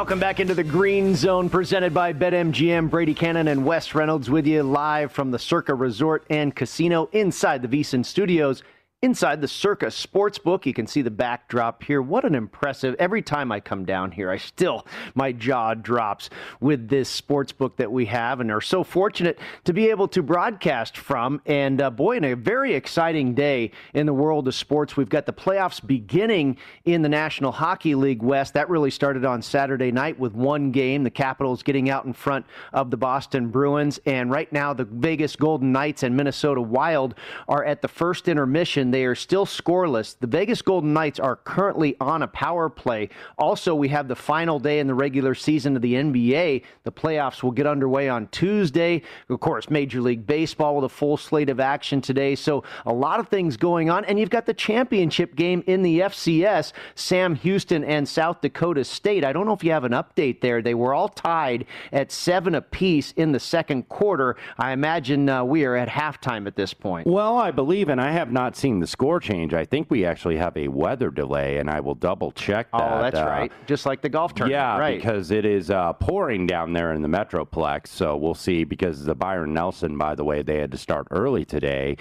Welcome back into the Green Zone presented by BetMGM. Brady Kannon and Wes Reynolds with you live from the Circa Resort and Casino inside the VSiN Studios. Inside the Circa Sportsbook, you can see the backdrop here. What an impressive! Every time I come down here, I still my jaw drops with this sportsbook that we have, and are so fortunate to be able to broadcast from. And uh, boy, in a very exciting day in the world of sports, we've got the playoffs beginning in the National Hockey League West. That really started on Saturday night with one game. The Capitals getting out in front of the Boston Bruins, and right now the Vegas Golden Knights and Minnesota Wild are at the first intermission. They are still scoreless. The Vegas Golden Knights are currently on a power play. Also, we have the final day in the regular season of the NBA. The playoffs will get underway on Tuesday. Of course, Major League Baseball with a full slate of action today. So, a lot of things going on. And you've got the championship game in the FCS, Sam Houston and South Dakota State. I don't know if you have an update there. They were all tied at seven apiece in the second quarter. I imagine uh, we are at halftime at this point. Well, I believe, and I have not seen the score change. I think we actually have a weather delay, and I will double check that. Oh, that's uh, right. Just like the golf tournament. Yeah, right. because it is uh, pouring down there in the Metroplex. So we'll see. Because the Byron Nelson, by the way, they had to start early today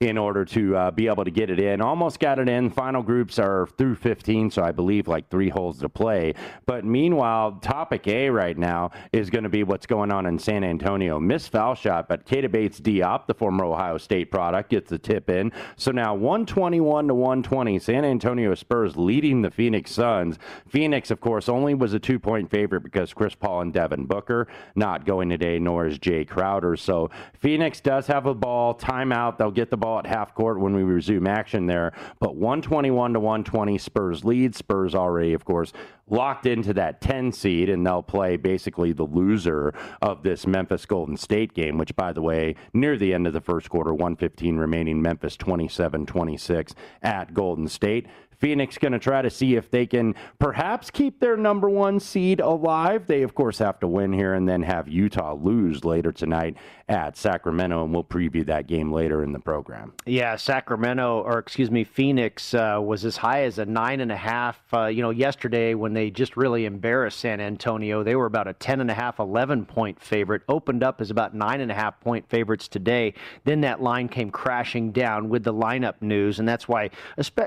in order to uh, be able to get it in. Almost got it in. Final groups are through 15, so I believe like three holes to play. But meanwhile, topic A right now is going to be what's going on in San Antonio. Miss foul shot, but Keita Bates Diop, the former Ohio State product, gets the tip in. So now 121 to 120. San Antonio Spurs leading the Phoenix Suns. Phoenix, of course, only was a two point favorite because Chris Paul and Devin Booker not going today, nor is Jae Crowder. So Phoenix does have a ball. Timeout. They'll get the ball at half court when we resume action there. But 121 to 120, Spurs lead. Spurs already, of course, locked into that 10 seed, and they'll play basically the loser of this Memphis Golden State game, which, by the way, near the end of the first quarter, 115 remaining, Memphis 27 26 at Golden State. Phoenix going to try to see if they can perhaps keep their number one seed alive. They, of course, have to win here and then have Utah lose later tonight at Sacramento, and we'll preview that game later in the program. Yeah, Sacramento, or excuse me, Phoenix uh, was as high as a nine and a half. Uh, you know, yesterday when they just really embarrassed San Antonio, they were about a 10 and a half, 11 point favorite. Opened up as about nine and a half point favorites today. Then that line came crashing down with the lineup news, and that's why,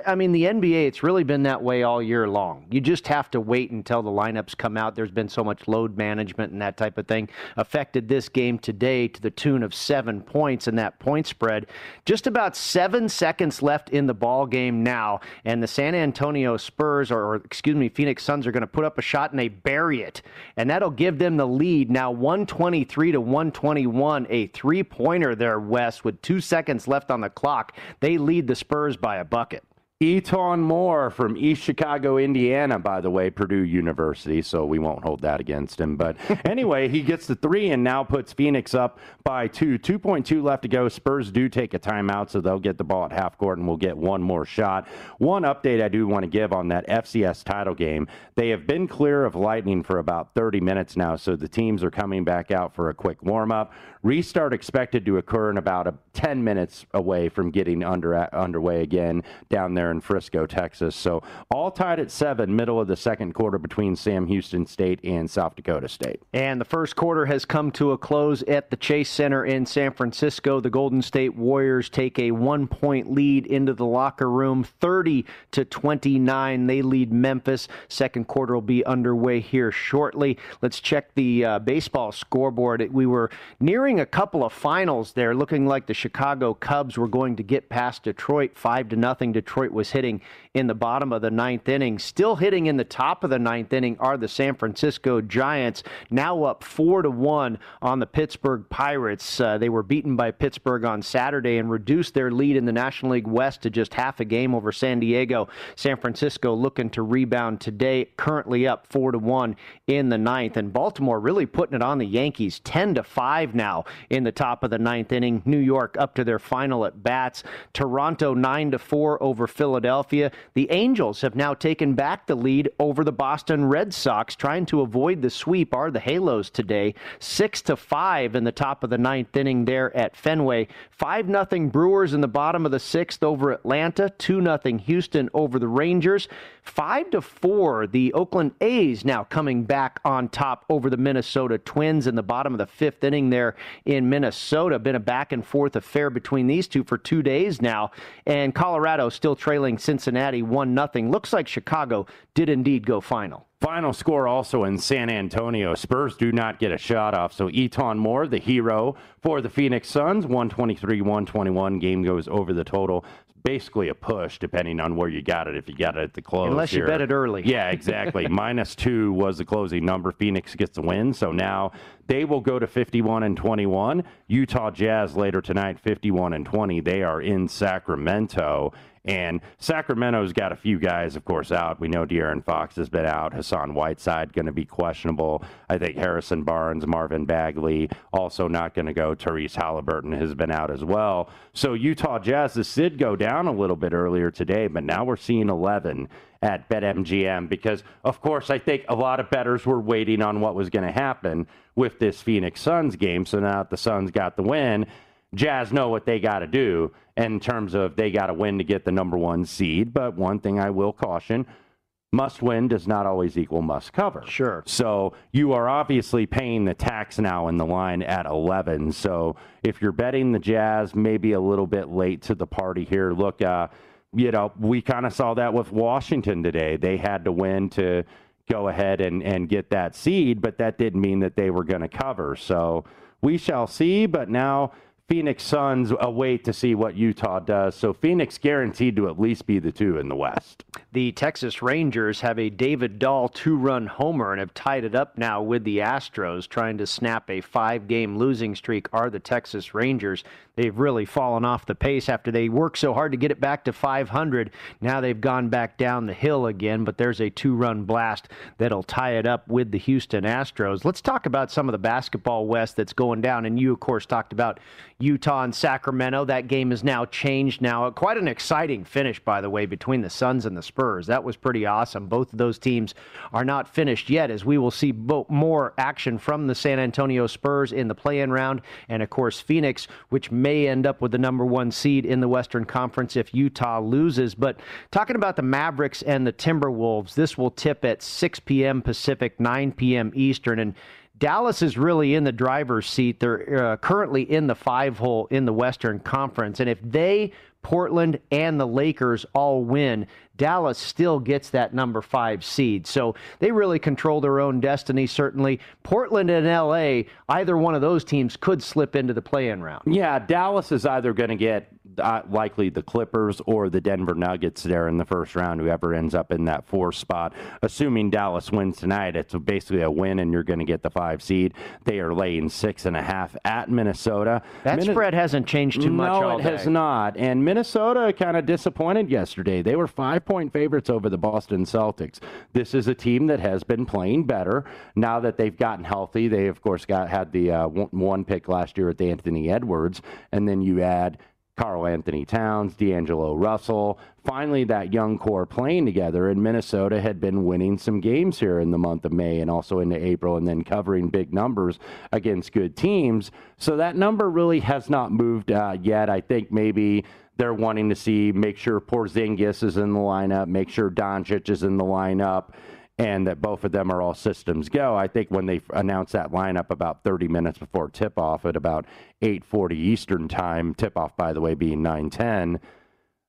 I mean, the NBA, it's really been that way all year long. You just have to wait until the lineups come out. There's been so much load management and that type of thing affected this game today to the tune of seven points in that point spread. Just about seven seconds left in the ball game now, and the San Antonio Spurs, or, or excuse me, Phoenix Suns are going to put up a shot and they bury it, and that'll give them the lead now, 123 to 121, a three-pointer there, West, with two seconds left on the clock. They lead the Spurs by a bucket. E'Twaun Moore from East Chicago, Indiana, by the way, Purdue University, so we won't hold that against him. But anyway, he gets the three and now puts Phoenix up by two. 2.2 left to go. Spurs do take a timeout, so they'll get the ball at half court and we'll get one more shot. One update I do want to give on that FCS title game they have been clear of lightning for about 30 minutes now, so the teams are coming back out for a quick warm up. Restart expected to occur in about a 10 minutes away from getting under underway again down there in Frisco, Texas. So all tied at seven, middle of the second quarter between Sam Houston State and South Dakota State. And the first quarter has come to a close at the Chase Center in San Francisco. The Golden State Warriors take a one point lead into the locker room, 30 to 29. They lead Memphis. Second quarter will be underway here shortly. Let's check the uh, baseball scoreboard. We were nearing a couple of finals there, looking like the Chicago Cubs were going to get past Detroit five to nothing. Detroit was hitting in the bottom of the ninth inning. Still hitting in the top of the ninth inning are the San Francisco Giants, now up four to one on the Pittsburgh Pirates. Uh, they were beaten by Pittsburgh on Saturday and reduced their lead in the National League West to just half a game over San Diego. San Francisco looking to rebound today, currently up four to one in the ninth, and Baltimore really putting it on the Yankees, ten to five now in the top of the ninth inning. New York up to their final at bats. Toronto nine to four over Philadelphia. The Angels have now taken back the lead over the Boston Red Sox, trying to avoid the sweep. Are the Halos today six to five in the top of the ninth inning there at Fenway. Five nothing Brewers in the bottom of the sixth over Atlanta. Two nothing Houston over the Rangers. Five to four, the Oakland A's now coming back on top over the Minnesota Twins in the bottom of the fifth inning there in Minnesota. Been a back and forth affair between these two for two days now, and Colorado still trailing Cincinnati one nothing. Looks like Chicago did indeed go final. Final score also in San Antonio. Spurs do not get a shot off. So E'Twaun Moore, the hero for the Phoenix Suns, 123 121. Game goes over the total basically a push, depending on where you got it. If you got it at the close, unless you bet it early. Yeah, exactly. Minus two was the closing number. Phoenix gets the win, so now they will go to 51 and 21. Utah Jazz later tonight, 51 and 20. They are in Sacramento. And Sacramento's got a few guys, of course, out. We know De'Aaron Fox has been out. Hassan Whiteside going to be questionable. I think Harrison Barnes, Marvin Bagley also not going to go. Tyrese Haliburton has been out as well. So Utah Jazz, this did go down a little bit earlier today, but now we're seeing 11 at BetMGM because, of course, I think a lot of bettors were waiting on what was going to happen with this Phoenix Suns game. So now that the Suns got the win, Jazz know what they got to do in terms of they got to win to get the number one seed. But one thing I will caution must win does not always equal must cover. Sure. So you are obviously paying the tax now in the line at 11. So if you're betting the Jazz, maybe a little bit late to the party here. Look, uh, you know, we kind of saw that with Washington today. They had to win to go ahead and, and get that seed, but that didn't mean that they were going to cover. So we shall see. But now Phoenix Suns await to see what Utah does. So Phoenix guaranteed to at least be the two in the West. The Texas Rangers have a David Dahl two run homer and have tied it up now with the Astros, trying to snap a five game losing streak. Are the Texas Rangers? They've really fallen off the pace after they worked so hard to get it back to 500. Now they've gone back down the hill again, but there's a two run blast that'll tie it up with the Houston Astros. Let's talk about some of the basketball West that's going down. And you, of course, talked about Utah and Sacramento. That game is now changed now. Uh, quite an exciting finish, by the way, between the Suns and the Spurs. That was pretty awesome. Both of those teams are not finished yet, as we will see more action from the San Antonio Spurs in the play in round. And, of course, Phoenix, which may end up with the number one seed in the Western Conference if Utah loses. But talking about the Mavericks and the Timberwolves, this will tip at 6 p.m. Pacific, 9 p.m. Eastern. And Dallas is really in the driver's seat. They're uh, currently in the five hole in the Western Conference. And if they, Portland, and the Lakers all win, Dallas still gets that number five seed. So they really control their own destiny, certainly. Portland and LA, either one of those teams could slip into the play in round. Yeah, Dallas is either going to get uh, likely the Clippers or the Denver Nuggets there in the first round, whoever ends up in that four spot. Assuming Dallas wins tonight, it's basically a win and you're going to get the five seed. They are laying six and a half at Minnesota. That Min- spread hasn't changed too much. No, it day. has not. And Minnesota kind of disappointed yesterday. They were five point favorites over the Boston Celtics. This is a team that has been playing better now that they've gotten healthy. They, of course, got had the uh, one pick last year at the Anthony Edwards, and then you add Karl-Anthony Towns, D'Angelo Russell. Finally, that young core playing together, and Minnesota had been winning some games here in the month of May and also into April, and then covering big numbers against good teams. So that number really has not moved uh, yet. I think maybe they're wanting to see, make sure Porzingis is in the lineup, make sure Doncic is in the lineup and that both of them are all systems go. I think when they announced that lineup about 30 minutes before tip off at about 8:40 Eastern time, tip off by the way being 9:10,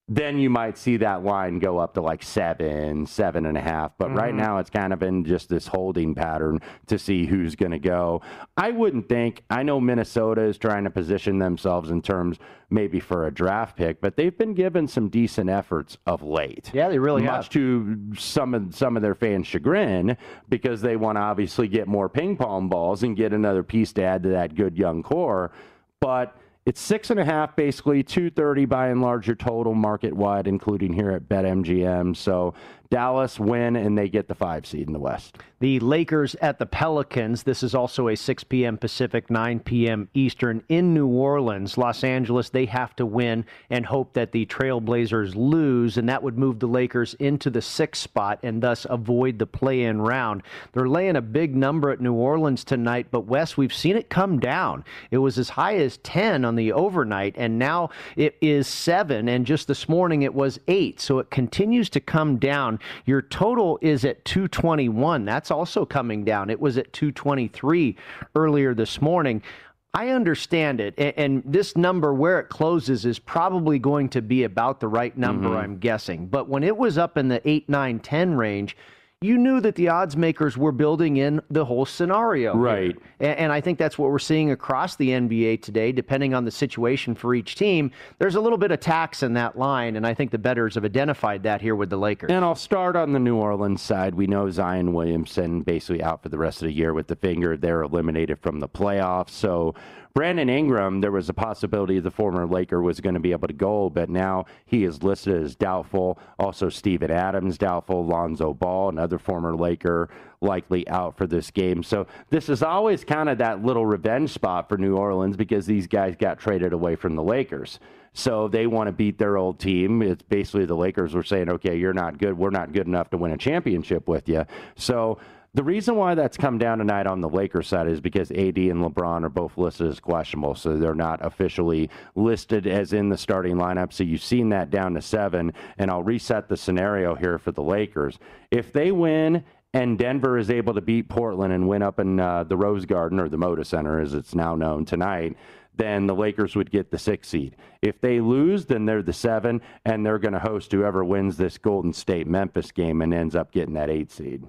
then you might see that line go up to like seven, seven and a half. But mm-hmm. right now, it's kind of in just this holding pattern to see who's going to go. I wouldn't think, I know Minnesota is trying to position themselves in terms maybe for a draft pick, but they've been given some decent efforts of late. Yeah, they really Much have. to some of, some of their fans' chagrin because they want to obviously get more ping pong balls and get another piece to add to that good young core. But It's six and a half, basically, 230 by and large, your total market wide, including here at BetMGM. So Dallas win and they get the five seed in the West. The Lakers at the Pelicans. This is also a 6 p.m. Pacific, 9 p.m. Eastern in New Orleans. Los Angeles, they have to win and hope that the Trailblazers lose, and that would move the Lakers into the sixth spot and thus avoid the play in round. They're laying a big number at New Orleans tonight, but Wes, we've seen it come down. It was as high as 10 on the overnight, and now it is 7, and just this morning it was 8. So it continues to come down. Your total is at 221. That's also coming down. It was at 223 earlier this morning. I understand it. And this number, where it closes, is probably going to be about the right number, mm-hmm. I'm guessing. But when it was up in the 8, 9, 10 range, you knew that the odds makers were building in the whole scenario. Right. And, and, I think that's what we're seeing across the NBA today, depending on the situation for each team. There's a little bit of tax in that line, and I think the bettors have identified that here with the Lakers. And I'll start on the New Orleans side. We know Zion Williamson basically out for the rest of the year with the finger. They're eliminated from the playoffs. So Brandon Ingram, there was a possibility the former Laker was going to be able to go, but now he is listed as doubtful. Also, Steven Adams doubtful, Lonzo Ball, another former Laker, likely out for this game. So this is always kind of that little revenge spot for New Orleans because these guys got traded away from the Lakers. So they want to beat their old team. It's basically the Lakers were saying, okay, you're not good. We're not good enough to win a championship with you. So the reason why that's come down tonight on the Lakers side is because AD and LeBron are both listed as questionable, so they're not officially listed as in the starting lineup. So you've seen that down to seven, and I'll reset the scenario here for the Lakers. If they win and Denver is able to beat Portland and win up in uh, the Rose Garden or the Moda Center, as it's now known tonight, then the Lakers would get the six seed. If they lose, then they're the seven, and they're going to host whoever wins this Golden State Memphis game and ends up getting that eight seed.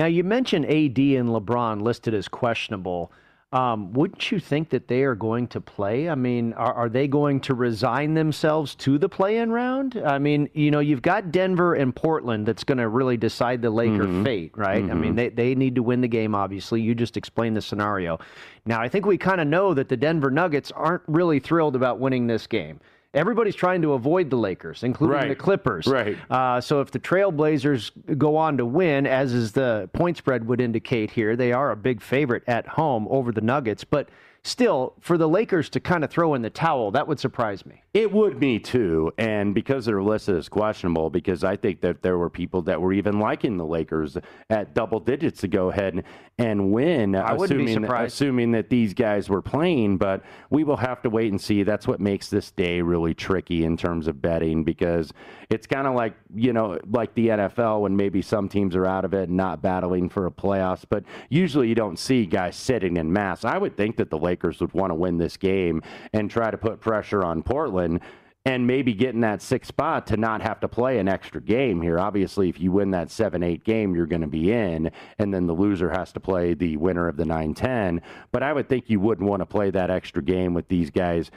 Now, you mentioned AD and LeBron listed as questionable. Um, wouldn't you think that they are going to play? I mean, are, are they going to resign themselves to the play-in round? I mean, you know, you've got Denver and Portland that's going to really decide the Laker mm-hmm. fate, right? Mm-hmm. I mean, mm-hmm. they, they need to win the game, obviously. You just explained the scenario. Now, I think we kind of know that the Denver Nuggets aren't really thrilled about winning this game everybody's trying to avoid the Lakers, including right. the Clippers. Right. Uh, so if the Trailblazers go on to win, as is the point spread would indicate here, they are a big favorite at home over the Nuggets. But still, for the Lakers to kind of throw in the towel, that would surprise me. It would me too. And because they're listed as questionable, because I think that there were people that were even liking the Lakers at double digits to go ahead and win, I assuming, that, assuming that these guys were playing. But we will have to wait and see. That's what makes this day really tricky in terms of betting because it's kind of like, you know, like the NFL when maybe some teams are out of it and not battling for a playoffs. But usually you don't see guys sitting in mass. I would think that the Lakers would want to win this game and try to put pressure on Portland and maybe getting that sixth spot to not have to play an extra game here. Obviously, if you win that 7 8 game, you're going to be in, and then the loser has to play the winner of the 9 10. But I would think you wouldn't want to play that extra game with these guys.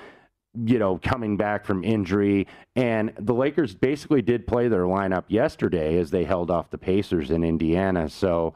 You know, coming back from injury. And the Lakers basically did play their lineup yesterday as they held off the Pacers in Indiana. So,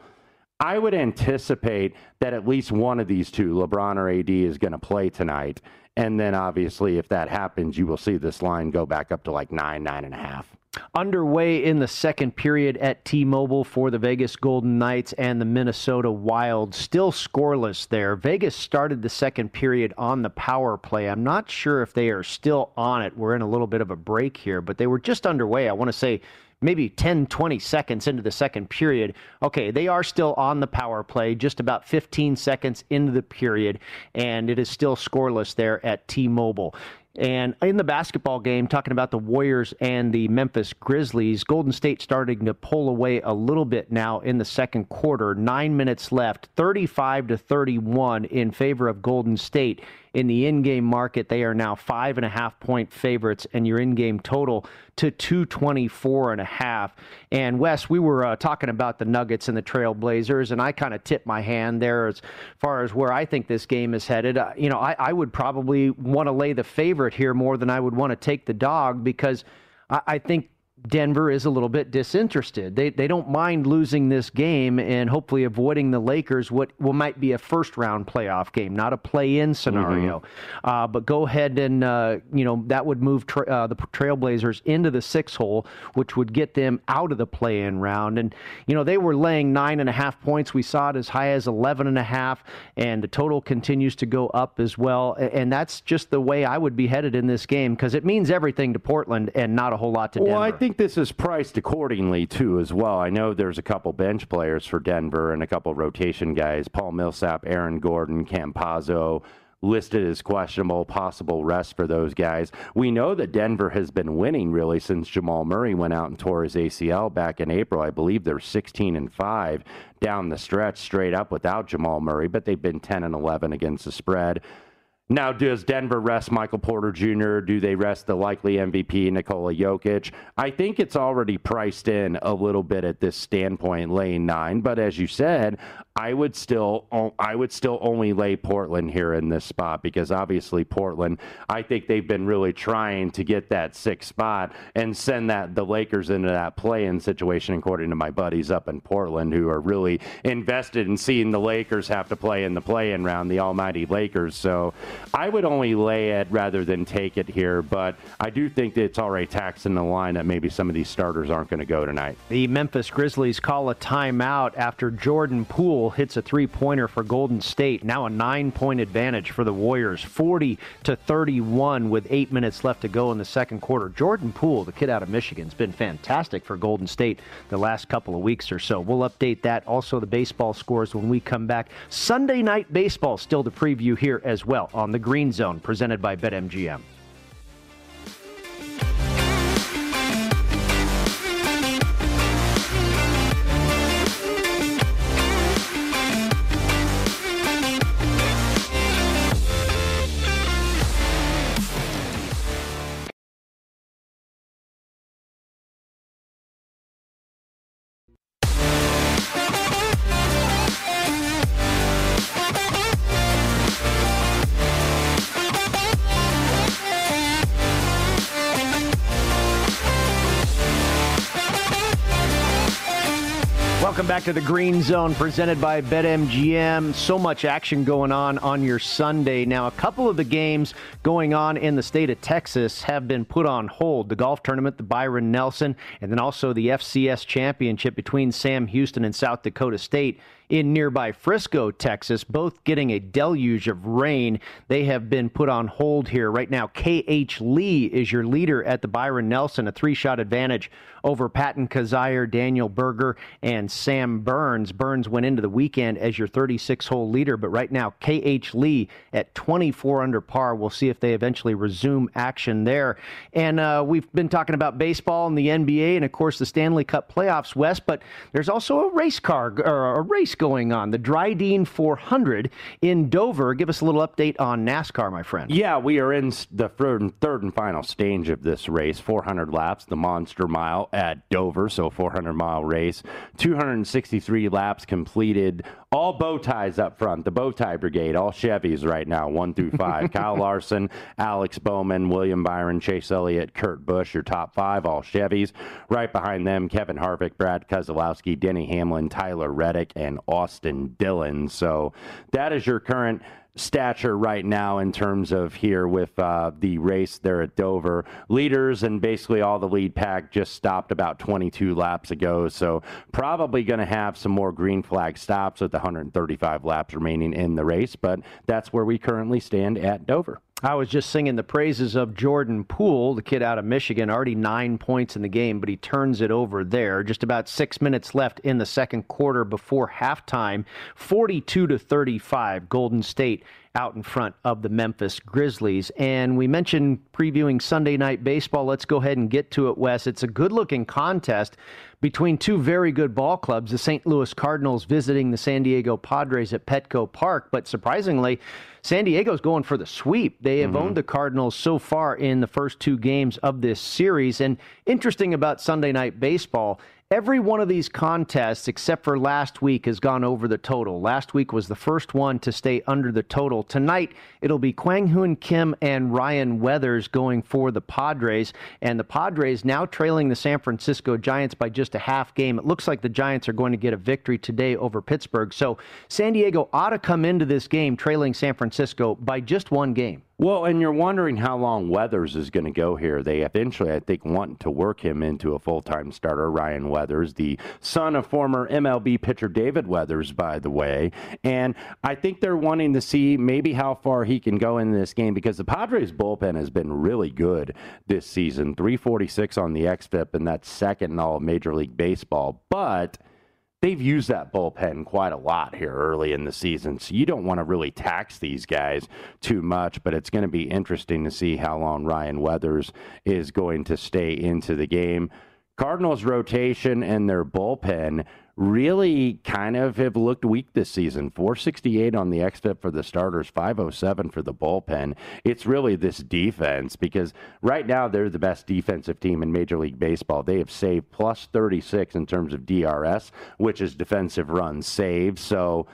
I would anticipate that at least one of these two, LeBron or AD, is going to play tonight. And then obviously, if that happens, you will see this line go back up to like nine, nine and a half. Underway in the second period at T Mobile for the Vegas Golden Knights and the Minnesota Wild. Still scoreless there. Vegas started the second period on the power play. I'm not sure if they are still on it. We're in a little bit of a break here, but they were just underway. I want to say maybe 10, 20 seconds into the second period. Okay, they are still on the power play, just about 15 seconds into the period, and it is still scoreless there at T Mobile. And in the basketball game, talking about the Warriors and the Memphis Grizzlies, Golden State starting to pull away a little bit now in the second quarter. Nine minutes left, 35 to 31 in favor of Golden State. In the in-game market, they are now five and a half point favorites, and your in-game total to 224 and a half. And Wes, we were uh, talking about the Nuggets and the Trailblazers, and I kind of tipped my hand there as far as where I think this game is headed. Uh, you know, I, I would probably want to lay the favorite here more than I would want to take the dog because I, I think Denver is a little bit disinterested. They they don't mind losing this game and hopefully avoiding the Lakers, what what might be a first round playoff game, not a play in scenario. Mm-hmm. Uh, but go ahead and uh, you know that would move tra- uh, the Trailblazers into the six hole, which would get them out of the play in round. And you know they were laying nine and a half points. We saw it as high as eleven and a half, and the total continues to go up as well. And that's just the way I would be headed in this game because it means everything to Portland and not a whole lot to Denver. Well, I think this is priced accordingly too, as well. I know there's a couple bench players for Denver and a couple rotation guys: Paul Millsap, Aaron Gordon, Campazzo listed as questionable, possible rest for those guys. We know that Denver has been winning really since Jamal Murray went out and tore his ACL back in April. I believe they're 16 and 5 down the stretch straight up without Jamal Murray, but they've been 10 and 11 against the spread. Now, does Denver rest Michael Porter Jr.? Do they rest the likely MVP Nikola Jokic? I think it's already priced in a little bit at this standpoint, lane nine. But as you said, I would still I would still only lay Portland here in this spot because obviously Portland, I think they've been really trying to get that sixth spot and send that the Lakers into that play-in situation, according to my buddies up in Portland, who are really invested in seeing the Lakers have to play in the play-in round, the almighty Lakers. So I would only lay it rather than take it here, but I do think that it's already taxing the line that maybe some of these starters aren't going to go tonight. The Memphis Grizzlies call a timeout after Jordan Poole hits a three-pointer for Golden State. Now a nine-point advantage for the Warriors, 40 to 31 with eight minutes left to go in the second quarter. Jordan Poole, the kid out of Michigan, has been fantastic for Golden State the last couple of weeks or so. We'll update that. Also, the baseball scores when we come back. Sunday night baseball still to preview here as well on on the Green Zone, presented by BetMGM. To the Green Zone presented by BetMGM. So much action going on on your Sunday. Now, a couple of the games going on in the state of Texas have been put on hold. The golf tournament, the Byron Nelson, and then also the FCS championship between Sam Houston and South Dakota State in nearby Frisco, Texas, both getting a deluge of rain. They have been put on hold here. Right now, K.H. Lee is your leader at the Byron Nelson, a three shot advantage over Patton Kizzire, Daniel Berger, and Sam Burns. Burns went into the weekend as your 36 hole leader, but right now, K.H. Lee at 24 under par. We'll see if they eventually resume action there. And uh, we've been talking about baseball and the NBA and, of course, the Stanley Cup playoffs, West, but there's also a race car or a race going on? The Drydene 400 in Dover. Give us a little update on NASCAR, my friend. Yeah, we are in the third and final stage of this race 400 laps, the Monster Mile at Dover, so 400 mile race. 263 laps completed. All bow ties up front, the bow tie brigade, all Chevys right now, one through five. Kyle Larson, Alex Bowman, William Byron, Chase Elliott, Kurt Busch, your top five, all Chevys. Right behind them, Kevin Harvick, Brad Keselowski, Denny Hamlin, Tyler Reddick, and Austin Dillon. So that is your current stature right now in terms of here with uh, the race there at Dover. Leaders and basically all the lead pack just stopped about 22 laps ago. So probably going to have some more green flag stops with 135 laps remaining in the race. But that's where we currently stand at Dover. I was just singing the praises of Jordan Poole, the kid out of Michigan, already nine points in the game, but he turns it over there. Just about six minutes left in the second quarter before halftime, 42 to 35. Golden State out in front of the Memphis Grizzlies. And we mentioned previewing Sunday night baseball. Let's go ahead and get to it, Wes. It's a good looking contest between two very good ball clubs, the St. Louis Cardinals visiting the San Diego Padres at Petco Park. But surprisingly, San Diego's going for the sweep. They have mm-hmm. owned the Cardinals so far in the first two games of this series. And interesting about Sunday night baseball Every one of these contests, except for last week, has gone over the total. Last week was the first one to stay under the total. Tonight, it'll be Kwang Hyun Kim and Ryan Weathers going for the Padres. And the Padres now trailing the San Francisco Giants by just a half game. It looks like the Giants are going to get a victory today over Pittsburgh. So San Diego ought to come into this game trailing San Francisco by just one game. Well, and you're wondering how long Weathers is going to go here. They eventually, I think, want to work him into a full time starter. Ryan Weathers, the son of former MLB pitcher David Weathers, by the way. And I think they're wanting to see maybe how far he can go in this game because the Padres bullpen has been really good this season 346 on the XFIP, and that's second in all of Major League Baseball. But they've used that bullpen quite a lot here early in the season. So you don't want to really tax these guys too much, but it's going to be interesting to see how long Ryan Weathers is going to stay into the game. Cardinals rotation and their bullpen really kind of have looked weak this season. 468 on the XFIP for the starters, 507 for the bullpen. It's really this defense because right now they're the best defensive team in Major League Baseball. They have saved plus 36 in terms of DRS, which is defensive runs saved. So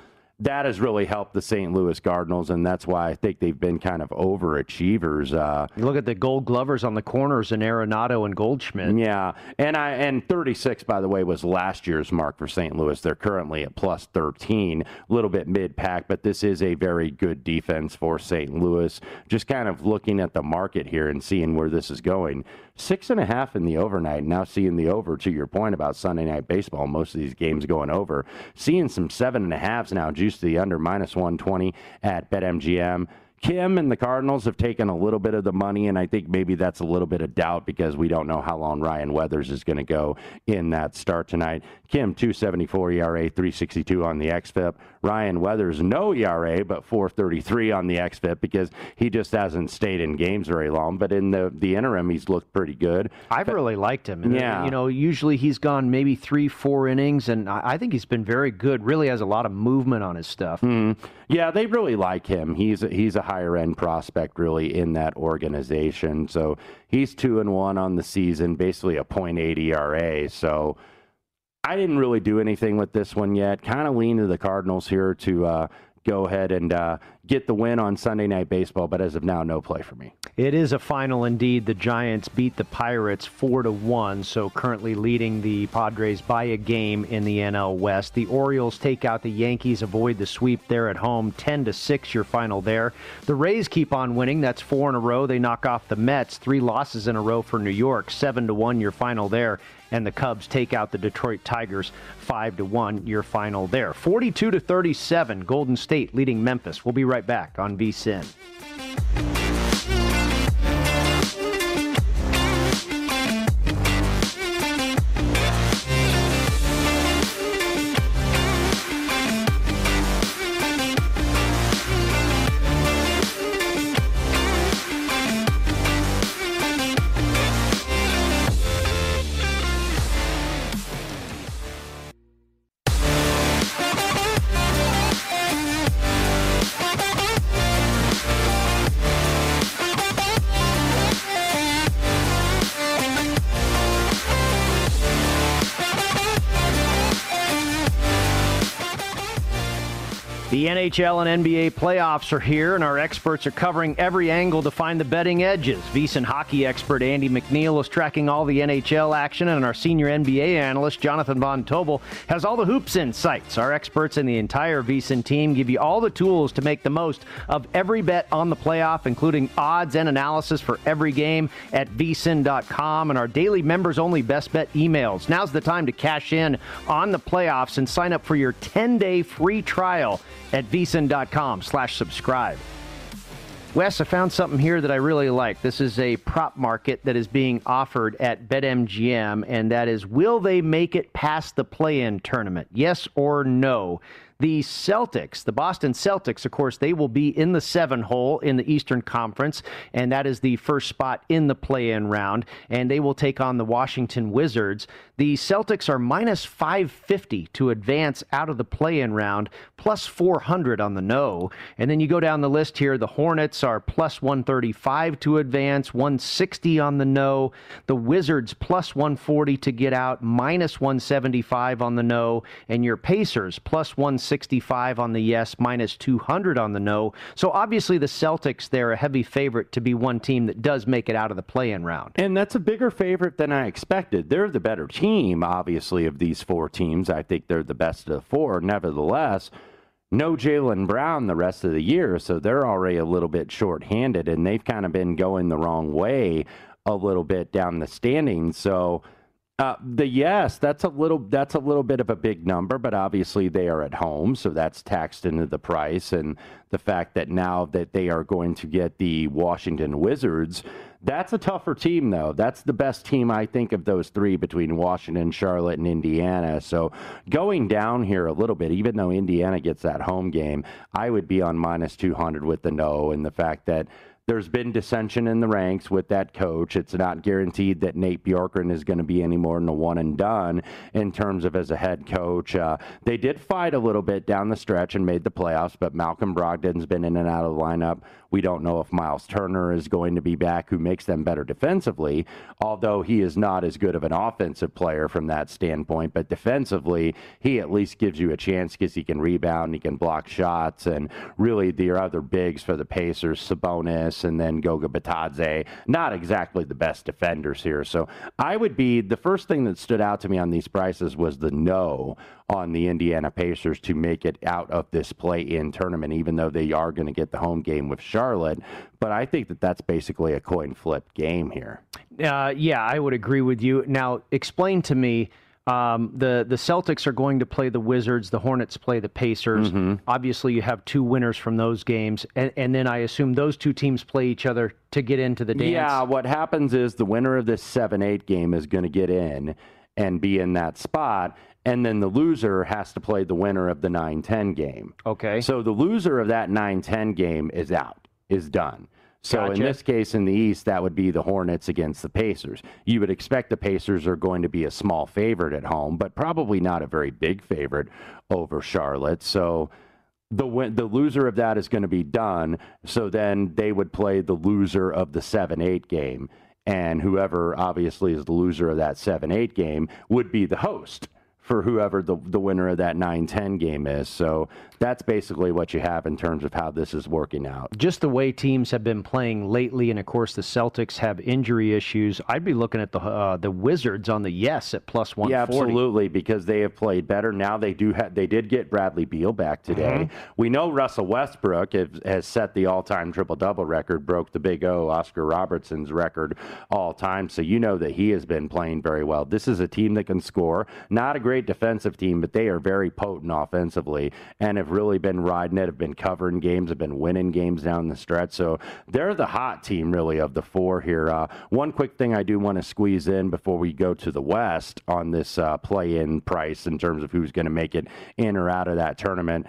that has really helped the St. Louis Cardinals, and that's why I think they've been kind of overachievers. Uh, you look at the Gold Glovers on the corners in Arenado and Goldschmidt. Yeah, and I and 36, by the way, was last year's mark for St. Louis. They're currently at plus 13, a little bit mid pack, but this is a very good defense for St. Louis. Just kind of looking at the market here and seeing where this is going. Six and a half in the overnight. Now seeing the over. To your point about Sunday night baseball, most of these games going over. Seeing some seven and a halves now. Juice to the under minus 120 at BetMGM. Kim and the Cardinals have taken a little bit of the money, and I think maybe that's a little bit of doubt because we don't know how long Ryan Weathers is going to go in that start tonight. Kim, 274 ERA, 362 on the XFIP. Ryan Weathers, no ERA, but 433 on the XFIP because he just hasn't stayed in games very long. But in the, the interim, he's looked pretty good. I've but, really liked him. And, yeah. You know, usually he's gone maybe three, four innings, and I think he's been very good. Really has a lot of movement on his stuff. Mm. Yeah, they really like him. He's a, he's a higher end prospect, really, in that organization. So he's two and one on the season, basically a .8 ERA. So I didn't really do anything with this one yet. Kind of lean to the Cardinals here to uh, go ahead and uh, get the win on Sunday Night Baseball, but as of now, no play for me. It is a final indeed. The Giants beat the Pirates four to one, so currently leading the Padres by a game in the NL West. The Orioles take out the Yankees, avoid the sweep there at home, ten to six. Your final there. The Rays keep on winning. That's four in a row. They knock off the Mets. Three losses in a row for New York. Seven to one. Your final there and the Cubs take out the Detroit Tigers 5 to 1 your final there 42 to 37 Golden State leading Memphis we'll be right back on VSIN NHL and NBA playoffs are here, and our experts are covering every angle to find the betting edges. VSIN hockey expert Andy McNeil is tracking all the NHL action, and our senior NBA analyst Jonathan Von Tobel has all the hoops insights. Our experts and the entire VSIN team give you all the tools to make the most of every bet on the playoff, including odds and analysis for every game at vsin.com and our daily members only best bet emails. Now's the time to cash in on the playoffs and sign up for your 10 day free trial at vsin.com slash subscribe. Wes, I found something here that I really like. This is a prop market that is being offered at BetMGM, and that is will they make it past the play in tournament? Yes or no? The Celtics, the Boston Celtics, of course, they will be in the seven hole in the Eastern Conference, and that is the first spot in the play in round, and they will take on the Washington Wizards. The Celtics are minus 550 to advance out of the play in round, plus 400 on the no. And then you go down the list here the Hornets are plus 135 to advance, 160 on the no. The Wizards plus 140 to get out, minus 175 on the no. And your Pacers plus 165 on the yes, minus 200 on the no. So obviously the Celtics, they're a heavy favorite to be one team that does make it out of the play in round. And that's a bigger favorite than I expected. They're the better team, obviously, of these four teams. I think they're the best of the four. Nevertheless, no Jaylen Brown the rest of the year, so they're already a little bit shorthanded, and they've kind of been going the wrong way a little bit down the standings. So uh, the yes, that's a little that's a little bit of a big number, but obviously they are at home, so that's taxed into the price. And the fact that now that they are going to get the Washington Wizards, that's a tougher team though. That's the best team I think of those three between Washington, Charlotte, and Indiana. So going down here a little bit, even though Indiana gets that home game, I would be on minus two hundred with the no, and the fact that there's been dissension in the ranks with that coach. It's not guaranteed that Nate Bjorkgren is going to be any more than a one and done in terms of as a head coach. Uh, they did fight a little bit down the stretch and made the playoffs, but Malcolm Brogdon's been in and out of the lineup. We don't know if Miles Turner is going to be back, who makes them better defensively, although he is not as good of an offensive player from that standpoint. But defensively, he at least gives you a chance because he can rebound, he can block shots, and really the other bigs for the Pacers, Sabonis and then Goga Bitadze, not exactly the best defenders here. So I would be the first thing that stood out to me on these prices was the no on the Indiana Pacers to make it out of this play in tournament, even though they are going to get the home game with Charlotte. But I think that that's basically a coin flip game here. Uh, yeah, I would agree with you. Now, explain to me. Um, the the Celtics are going to play the Wizards. The Hornets play the Pacers. Mm-hmm. Obviously, you have two winners from those games, and, and then I assume those two teams play each other to get into the dance. Yeah, what happens is the winner of this seven eight game is going to get in and be in that spot and then the loser has to play the winner of the 9-10 game. Okay. So the loser of that 9-10 game is out, is done. So gotcha. in this case, in the East, that would be the Hornets against the Pacers. You would expect the Pacers are going to be a small favorite at home, but probably not a very big favorite over Charlotte. So the win- the loser of that is going to be done. So then they would play the loser of the seven eight game, and whoever obviously is the loser of that seven eight game would be the host for whoever the, the winner of that 9-10 game is. So that's basically what you have in terms of how this is working out. Just the way teams have been playing lately, and of course the Celtics have injury issues. I'd be looking at the uh, the Wizards on the yes at plus 140. Yeah, absolutely, because they have played better. Now they do have they did get Bradley Beal back today. Mm-hmm. We know Russell Westbrook has, has set the all-time triple-double record, broke the Big O Oscar Robertson's record all time. So you know that he has been playing very well. This is a team that can score. Not a great great defensive team, but they are very potent offensively and have really been riding it, have been covering games, have been winning games down the stretch. So they're the hot team, really, of the four here. Uh, one quick thing I do want to squeeze in before we go to the West on this uh, play in price in terms of who's going to make it in or out of that tournament.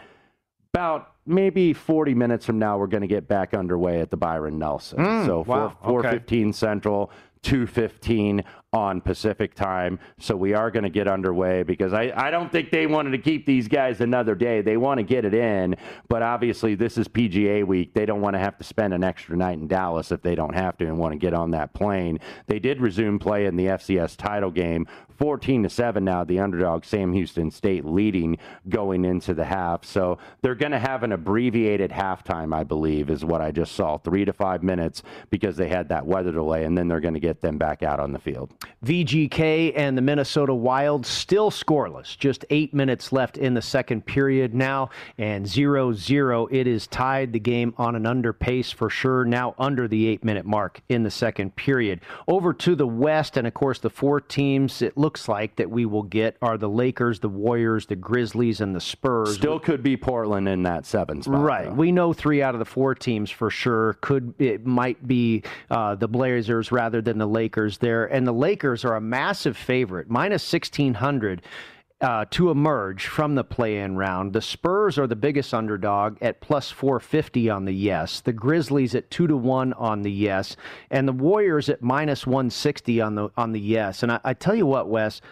About maybe 40 minutes from now, we're going to get back underway at the Byron Nelson. Mm, so wow, 4, 415 okay. Central, 215 on Pacific time. So we are going to get underway because I, I don't think they wanted to keep these guys another day. They want to get it in, but obviously this is PGA week. They don't want to have to spend an extra night in Dallas if they don't have to and want to get on that plane. They did resume play in the FCS title game 14 to 7 now the underdog Sam Houston State leading going into the half. So they're going to have an abbreviated halftime I believe is what I just saw 3 to 5 minutes because they had that weather delay and then they're going to get them back out on the field. VGK and the Minnesota Wild still scoreless. Just eight minutes left in the second period now, and 0 0. It is tied the game on an under pace for sure, now under the eight minute mark in the second period. Over to the West, and of course, the four teams it looks like that we will get are the Lakers, the Warriors, the Grizzlies, and the Spurs. Still could be Portland in that seven spot. Right. Though. We know three out of the four teams for sure. Could it might be uh, the Blazers rather than the Lakers there. And the Lakers are a massive favorite, minus 1,600. uh, to emerge from the play-in round. The Spurs are the biggest underdog at plus 450 on the yes. The Grizzlies at two to one on the yes, and the Warriors at minus 160 on the on the yes. And I, I tell you what, Wes,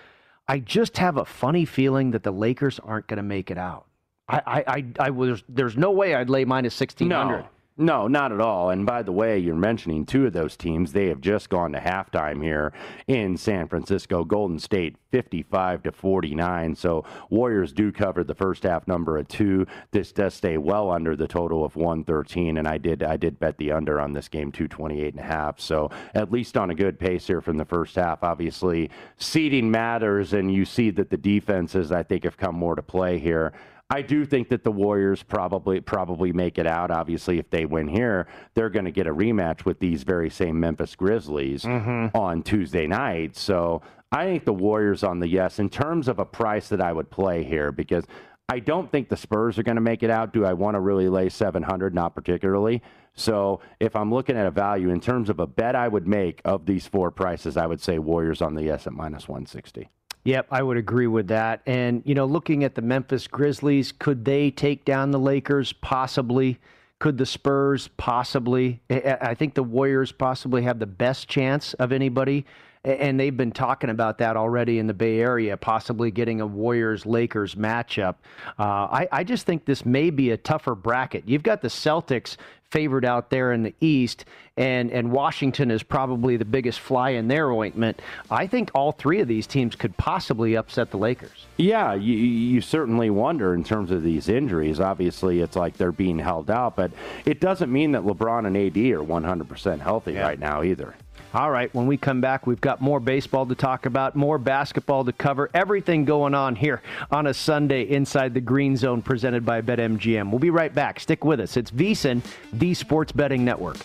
I just have a funny feeling that the Lakers aren't going to make it out. I, I, I, I was, there's no way I'd lay minus 1600. No. No, not at all. And by the way, you're mentioning two of those teams. They have just gone to halftime here in San Francisco. Golden State 55 to 49. So Warriors do cover the first half number of two. This does stay well under the total of 113. And I did I did bet the under on this game 228 and a half. So at least on a good pace here from the first half. Obviously, seeding matters, and you see that the defenses I think have come more to play here. I do think that the Warriors probably probably make it out. Obviously, if they win here, they're going to get a rematch with these very same Memphis Grizzlies mm-hmm. on Tuesday night. So I think the Warriors on the yes in terms of a price that I would play here because I don't think the Spurs are going to make it out. Do I want to really lay 700? Not particularly. So if I'm looking at a value in terms of a bet I would make of these four prices, I would say Warriors on the yes at minus 160. Yep, I would agree with that. And, you know, looking at the Memphis Grizzlies, could they take down the Lakers? Possibly. Could the Spurs possibly? I think the Warriors possibly have the best chance of anybody. And they've been talking about that already in the Bay Area, possibly getting a Warriors Lakers matchup. Uh, I, I just think this may be a tougher bracket. You've got the Celtics favored out there in the East, and, and Washington is probably the biggest fly in their ointment. I think all three of these teams could possibly upset the Lakers. Yeah, you, you certainly wonder in terms of these injuries. Obviously, it's like they're being held out, but it doesn't mean that LeBron and AD are 100% healthy yeah. right now either. All right, when we come back, we've got more baseball to talk about, more basketball to cover, everything going on here on a Sunday inside the Green Zone presented by BetMGM. We'll be right back. Stick with us. It's VSIN, the Sports Betting Network.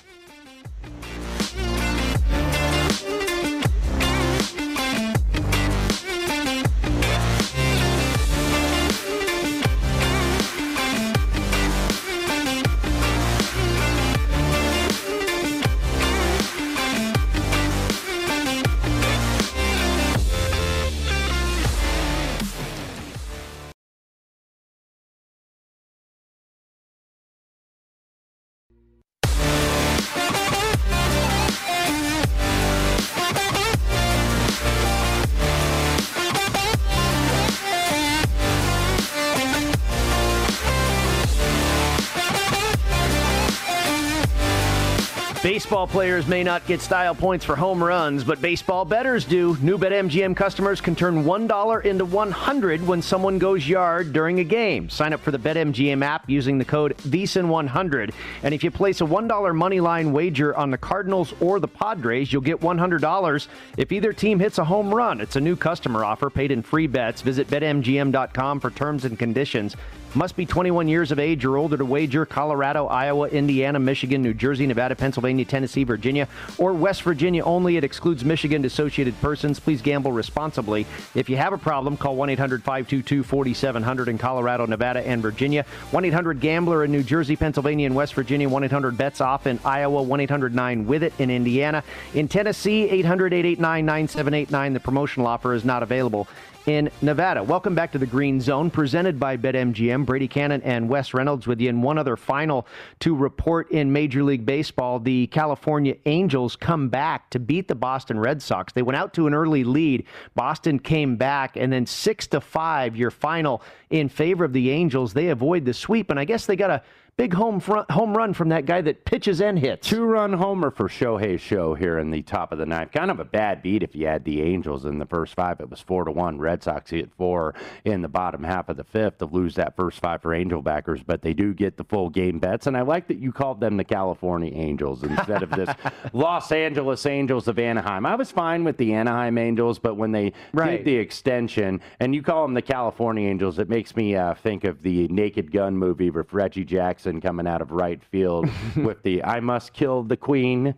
Baseball players may not get style points for home runs, but baseball bettors do. New BetMGM customers can turn $1 into 100 when someone goes yard during a game. Sign up for the BetMGM app using the code VSIN100. And if you place a $1 money line wager on the Cardinals or the Padres, you'll get $100 if either team hits a home run. It's a new customer offer paid in free bets. Visit BetMGM.com for terms and conditions. Must be 21 years of age or older to wager Colorado, Iowa, Indiana, Michigan, New Jersey, Nevada, Pennsylvania, Tennessee, Virginia, or West Virginia only. It excludes Michigan associated persons. Please gamble responsibly. If you have a problem, call 1 800 522 4700 in Colorado, Nevada, and Virginia. 1 800 Gambler in New Jersey, Pennsylvania, and West Virginia. 1 800 Bets Off in Iowa. 1 800 9 With It in Indiana. In Tennessee, 800 889 9789. The promotional offer is not available in Nevada. Welcome back to the Green Zone, presented by BetMGM. Brady Kannon and Wes Reynolds with you. And one other final to report in Major League Baseball: the California Angels come back to beat the Boston Red Sox. They went out to an early lead. Boston came back, and then six to five, your final in favor of the Angels. They avoid the sweep, and I guess they got a Big home front, home run from that guy that pitches and hits. Two run homer for Shohei Show here in the top of the ninth. Kind of a bad beat if you had the Angels in the first five. It was four to one. Red Sox hit four in the bottom half of the fifth to lose that first five for Angel backers, but they do get the full game bets. And I like that you called them the California Angels instead of this Los Angeles Angels of Anaheim. I was fine with the Anaheim Angels, but when they right. did the extension and you call them the California Angels, it makes me uh, think of the Naked Gun movie with Reggie Jackson coming out of right field with the "I must kill the Queen."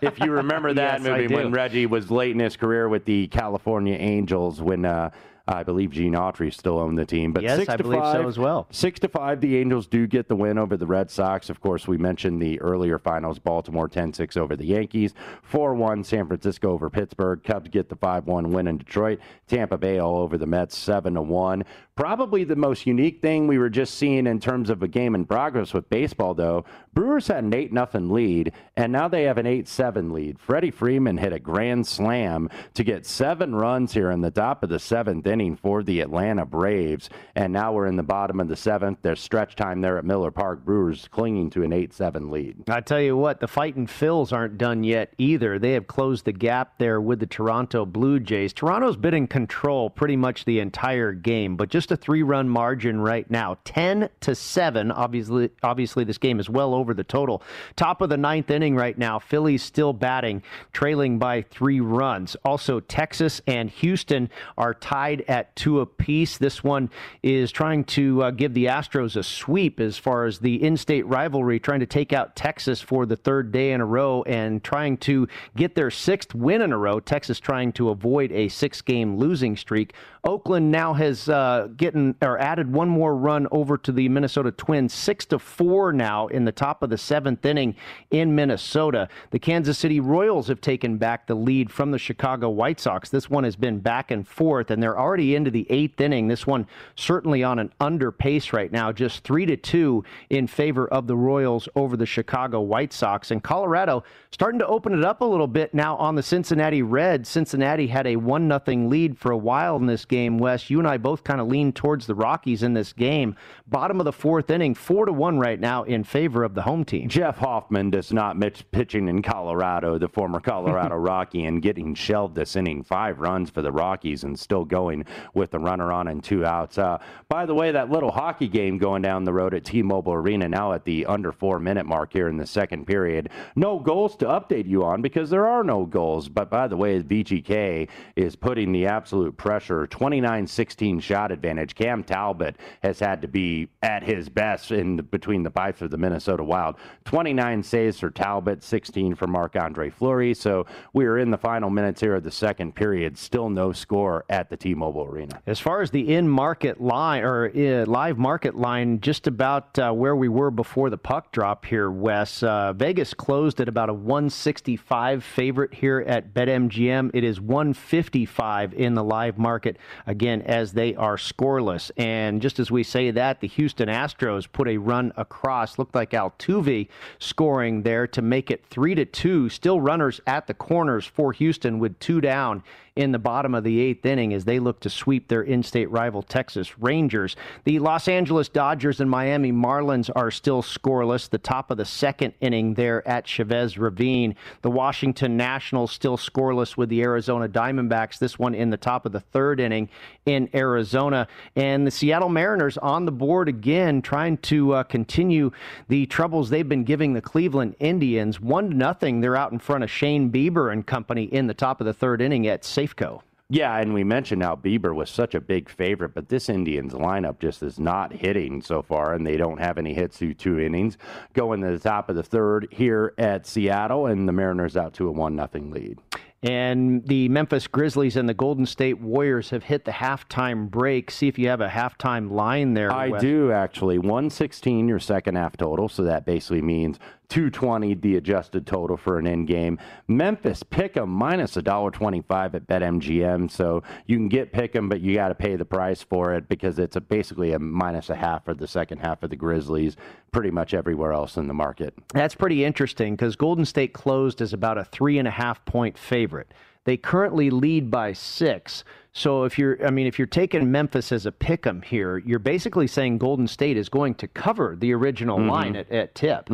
If you remember that yes, movie when Reggie was late in his career with the California Angels, when uh, I believe Gene Autry still owned the team. But yes, six I to believe five, so as well. Six to five, the Angels do get the win over the Red Sox. Of course, we mentioned the earlier finals: Baltimore 10-6 over the Yankees, 4-1 San Francisco over Pittsburgh. Cubs get the 5-1 win in Detroit. Tampa Bay all over the Mets, 7-1. Probably the most unique thing we were just seeing in terms of a game in progress with baseball, though. Brewers had an 8 0 lead, and now they have an 8 7 lead. Freddie Freeman hit a grand slam to get seven runs here in the top of the seventh inning for the Atlanta Braves. And now we're in the bottom of the seventh. There's stretch time there at Miller Park. Brewers clinging to an 8 7 lead. I tell you what, the fighting Phils aren't done yet either. They have closed the gap there with the Toronto Blue Jays. Toronto's been in control pretty much the entire game, but just a three-run margin right now, 10 to 7. Obviously, obviously this game is well over the total. Top of the ninth inning right now. Phillies still batting, trailing by three runs. Also, Texas and Houston are tied at two apiece. This one is trying to uh, give the Astros a sweep as far as the in-state rivalry, trying to take out Texas for the third day in a row and trying to get their sixth win in a row. Texas trying to avoid a six-game losing streak. Oakland now has uh, getting or added one more run over to the Minnesota Twins, six to four now in the top of the seventh inning in Minnesota. The Kansas City Royals have taken back the lead from the Chicago White Sox. This one has been back and forth, and they're already into the eighth inning. This one certainly on an under pace right now, just three to two in favor of the Royals over the Chicago White Sox. And Colorado starting to open it up a little bit now on the Cincinnati Reds. Cincinnati had a one nothing lead for a while in this game. Wes, you and I both kind of lean towards the Rockies in this game. Bottom of the fourth inning, four to one right now in favor of the home team. Jeff Hoffman does not miss pitching in Colorado, the former Colorado Rocky, and getting shelled this inning. Five runs for the Rockies and still going with the runner on and two outs. Uh, by the way, that little hockey game going down the road at T-Mobile Arena now at the under four minute mark here in the second period. No goals to update you on because there are no goals. But by the way, VGK is putting the absolute pressure. 29-16 shot advantage. Cam Talbot has had to be at his best in the, between the pipes of the Minnesota Wild. 29 saves for Talbot, 16 for Marc Andre Fleury. So we are in the final minutes here of the second period. Still no score at the T-Mobile Arena. As far as the in-market line or uh, live market line, just about uh, where we were before the puck drop here, Wes. Uh, Vegas closed at about a 165 favorite here at BetMGM. It is 155 in the live market again as they are scoreless. And just as we say that, the Houston Astros put a run across. Looked like Altuve scoring there to make it three to two. Still runners at the corners for Houston with two down in the bottom of the eighth inning as they look to sweep their in state rival Texas Rangers. The Los Angeles Dodgers and Miami Marlins are still scoreless. The top of the second inning there at Chavez Ravine. The Washington Nationals still scoreless with the Arizona Diamondbacks. This one in the top of the third inning in Arizona. And the Seattle Mariners on the board again, trying to uh, continue the troubles they've been giving the Cleveland Indians. One to nothing. They're out in front of Shane Bieber and company in the top of the third inning at Safeco. Yeah, and we mentioned how Bieber was such a big favorite, but this Indians lineup just is not hitting so far, and they don't have any hits through two innings. Going to the top of the third here at Seattle, and the Mariners out to a one nothing lead. And the Memphis Grizzlies and the Golden State Warriors have hit the halftime break. See if you have a halftime line there. I Wes. do actually. 116 your second half total, so that basically means 220 the adjusted total for an in game. Memphis pick 'em minus $1.25 at BetMGM, so you can get pick 'em, but you got to pay the price for it because it's a, basically a minus a half for the second half of the Grizzlies, pretty much everywhere else in the market. That's pretty interesting because Golden State closed as about a three and a half point favorite. They currently lead by six. So if you're, I mean, if you're taking Memphis as a pick 'em here, you're basically saying Golden State is going to cover the original Mm-hmm. line at, at tip.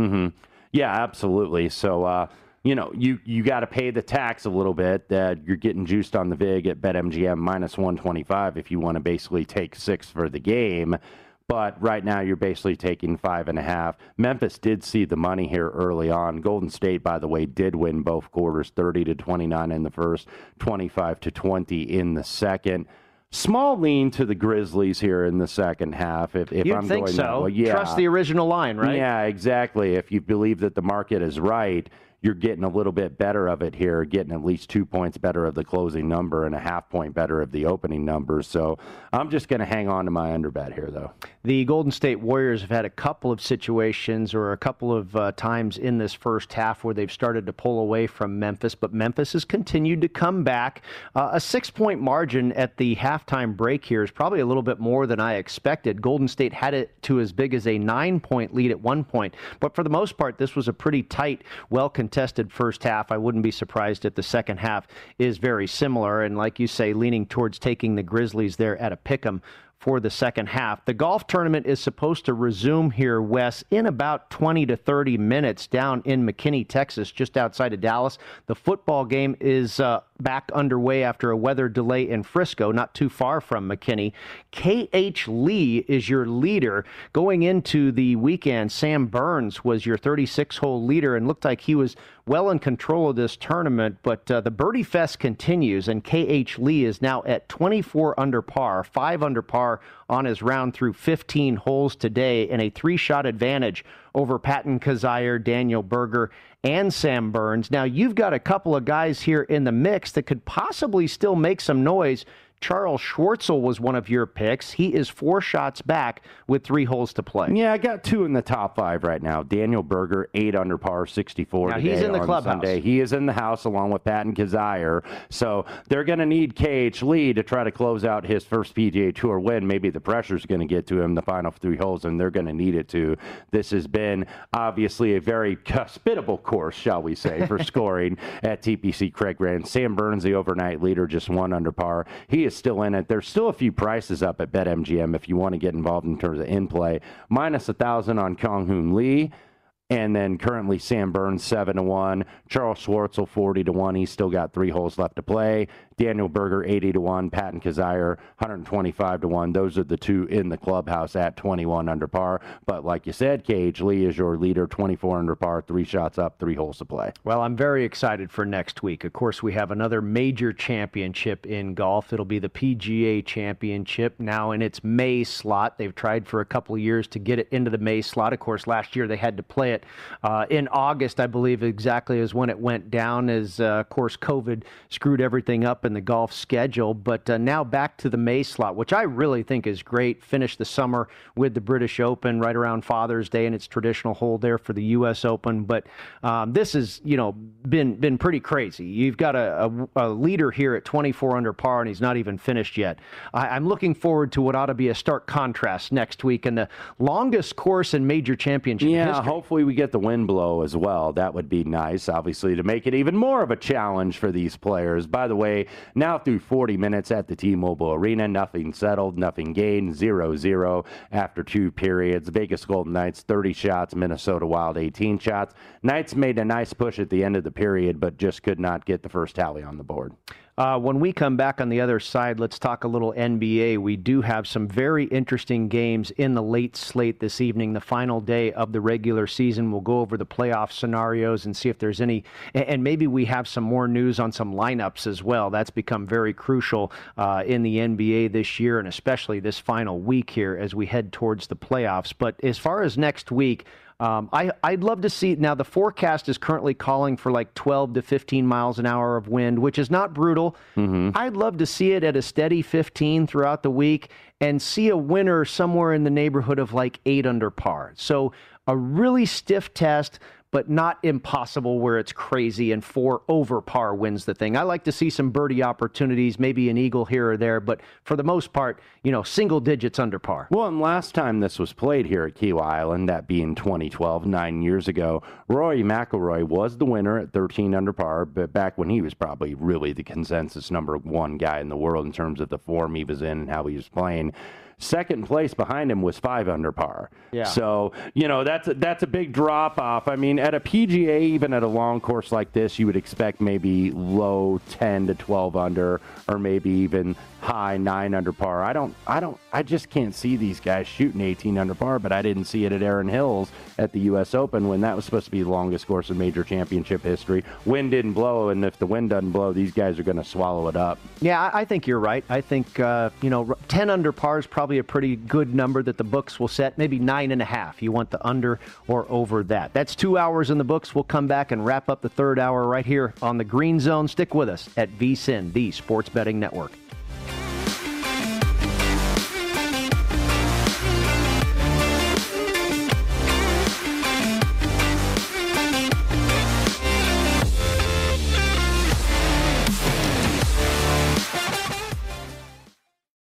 Yeah, absolutely. So, uh, you know, you, you got to pay the tax a little bit. that you're getting juiced on the VIG at BetMGM minus 125 if you want to basically take six for the game. But right now, you're basically taking five and a half. Memphis did see the money here early on. Golden State, by the way, did win both quarters 30 to 29 in the first, 25 to 20 in the second. Small lean to the Grizzlies here in the second half. If, if You'd I'm think going that so. way. yeah, Trust the original line, right? yeah, exactly. If you believe that the market is right, you're getting a little bit better of it here, getting at least two points better of the closing number and a half point better of the opening number. So I'm just going to hang on to my underbet here, though. The Golden State Warriors have had a couple of situations or a couple of uh, times in this first half where they've started to pull away from Memphis, but Memphis has continued to come back. Uh, a six point margin at the halftime break here is probably a little bit more than I expected. Golden State had it to as big as a nine point lead at one point, but for the most part, this was a pretty tight, well contested first half. I wouldn't be surprised if the second half is very similar. And like you say, leaning towards taking the Grizzlies there at a pick 'em for the second half. The golf tournament is supposed to resume here, Wes, in about 20 to 30 minutes down in McKinney, Texas, just outside of Dallas. The football game is uh, back underway after a weather delay in Frisco, not too far from McKinney. K.H. Lee is your leader. Going into the weekend, Sam Burns was your 36 hole leader and looked like he was well in control of this tournament. But uh, the Birdie Fest continues, and K.H. Lee is now at 24 under par, 5 under par on his round through 15 holes today, and a three shot advantage over Patton Kizzire, Daniel Berger, and Sam Burns. Now, you've got a couple of guys here in the mix that could possibly still make some noise Charles Schwartzel was one of your picks. He is four shots back with three holes to play. Yeah, I got two in the top five right now. Daniel Berger, eight under par, 64 now, he's in the clubhouse. Sunday. He is in the house along with Patton Kizzire. So they're going to need KH Lee to try to close out his first PGA Tour win. Maybe the pressure's going to get to him the final three holes, and they're going to need it to. This has been obviously a very hospitable course, shall we say, for scoring at TPC Craig Ranch. Sam Burns, the overnight leader, just one under par. He is still in it. There's still a few prices up at BetMGM if you want to get involved in terms of in play. Minus a thousand on Kyung Hoon Lee. And then currently Sam Burns seven to one, Charles Schwartzel forty to one. He's still got three holes left to play. Daniel Berger 80 to 1, Patton Kizzire 125 to 1. Those are the two in the clubhouse at 21 under par. But like you said, K.H. Lee is your leader, 24 under par, three shots up, three holes to play. Well, I'm very excited for next week. Of course, we have another major championship in golf. It'll be the PGA Championship now in its May slot. They've tried for a couple years to get it into the May slot. Of course, last year they had to play it uh, in August, I believe, exactly as when it went down, as uh, of course COVID screwed everything up in the golf schedule. But uh, now back to the May slot, which I really think is great. Finish the summer with the British Open right around Father's Day and its traditional hold there for the U.S. Open. But um, this has, you know, been been pretty crazy. You've got a, a, a, leader here at 24 under par, and he's not even finished yet. I, I'm looking forward to what ought to be a stark contrast next week and the longest course in major championship yeah, history. hopefully we get the wind blow as well. That would be nice, obviously, to make it even more of a challenge for these players. By the way, now through 40 minutes at the T-Mobile Arena, nothing settled, nothing gained, 0-0 after two periods. Vegas Golden Knights 30 shots, Minnesota Wild 18 shots. Knights made a nice push at the end of the period, but just could not get the first tally on the board. Uh, when we come back on the other side, let's talk a little NBA. We do have some very interesting games in the late slate this evening, the final day of the regular season. We'll go over the playoff scenarios and see if there's any, and maybe we have some more news on some lineups as well. That's become very crucial uh, in the NBA this year, and especially this final week here as we head towards the playoffs. But as far as next week, um, I, I'd love to see. Now, the forecast is currently calling for like 12 to 15 miles an hour of wind, which is not brutal. Mm-hmm. I'd love to see it at a steady 15 throughout the week and see a winner somewhere in the neighborhood of like eight under par. So, a really stiff test but not impossible where it's crazy and four over par wins the thing. I like to see some birdie opportunities, maybe an eagle here or there, but for the most part, you know, single digits under par. Well, and last time this was played here at Kiawah Island, that being 2012, nine years ago, Rory McIlroy was the winner at 13 under par, but back when he was probably really the consensus number one guy in the world in terms of the form he was in and how he was playing. Second place behind him was five under par. Yeah. So you know that's a, that's a big drop off. I mean, at a PGA, even at a long course like this, you would expect maybe low 10 to 12 under, or maybe even high nine under par. I don't, I don't, I just can't see these guys shooting 18 under par. But I didn't see it at Erin Hills at the U.S. Open when that was supposed to be the longest course in major championship history. Wind didn't blow, and if the wind doesn't blow, these guys are going to swallow it up. Yeah, I think you're right. I think uh, you know 10 under par is probably a pretty good number that the books will set. Maybe nine and a half. You want the under or over that. That's two hours in the books. We'll come back and wrap up the third hour right here on the Green Zone. Stick with us at VSIN, the Sports Betting Network.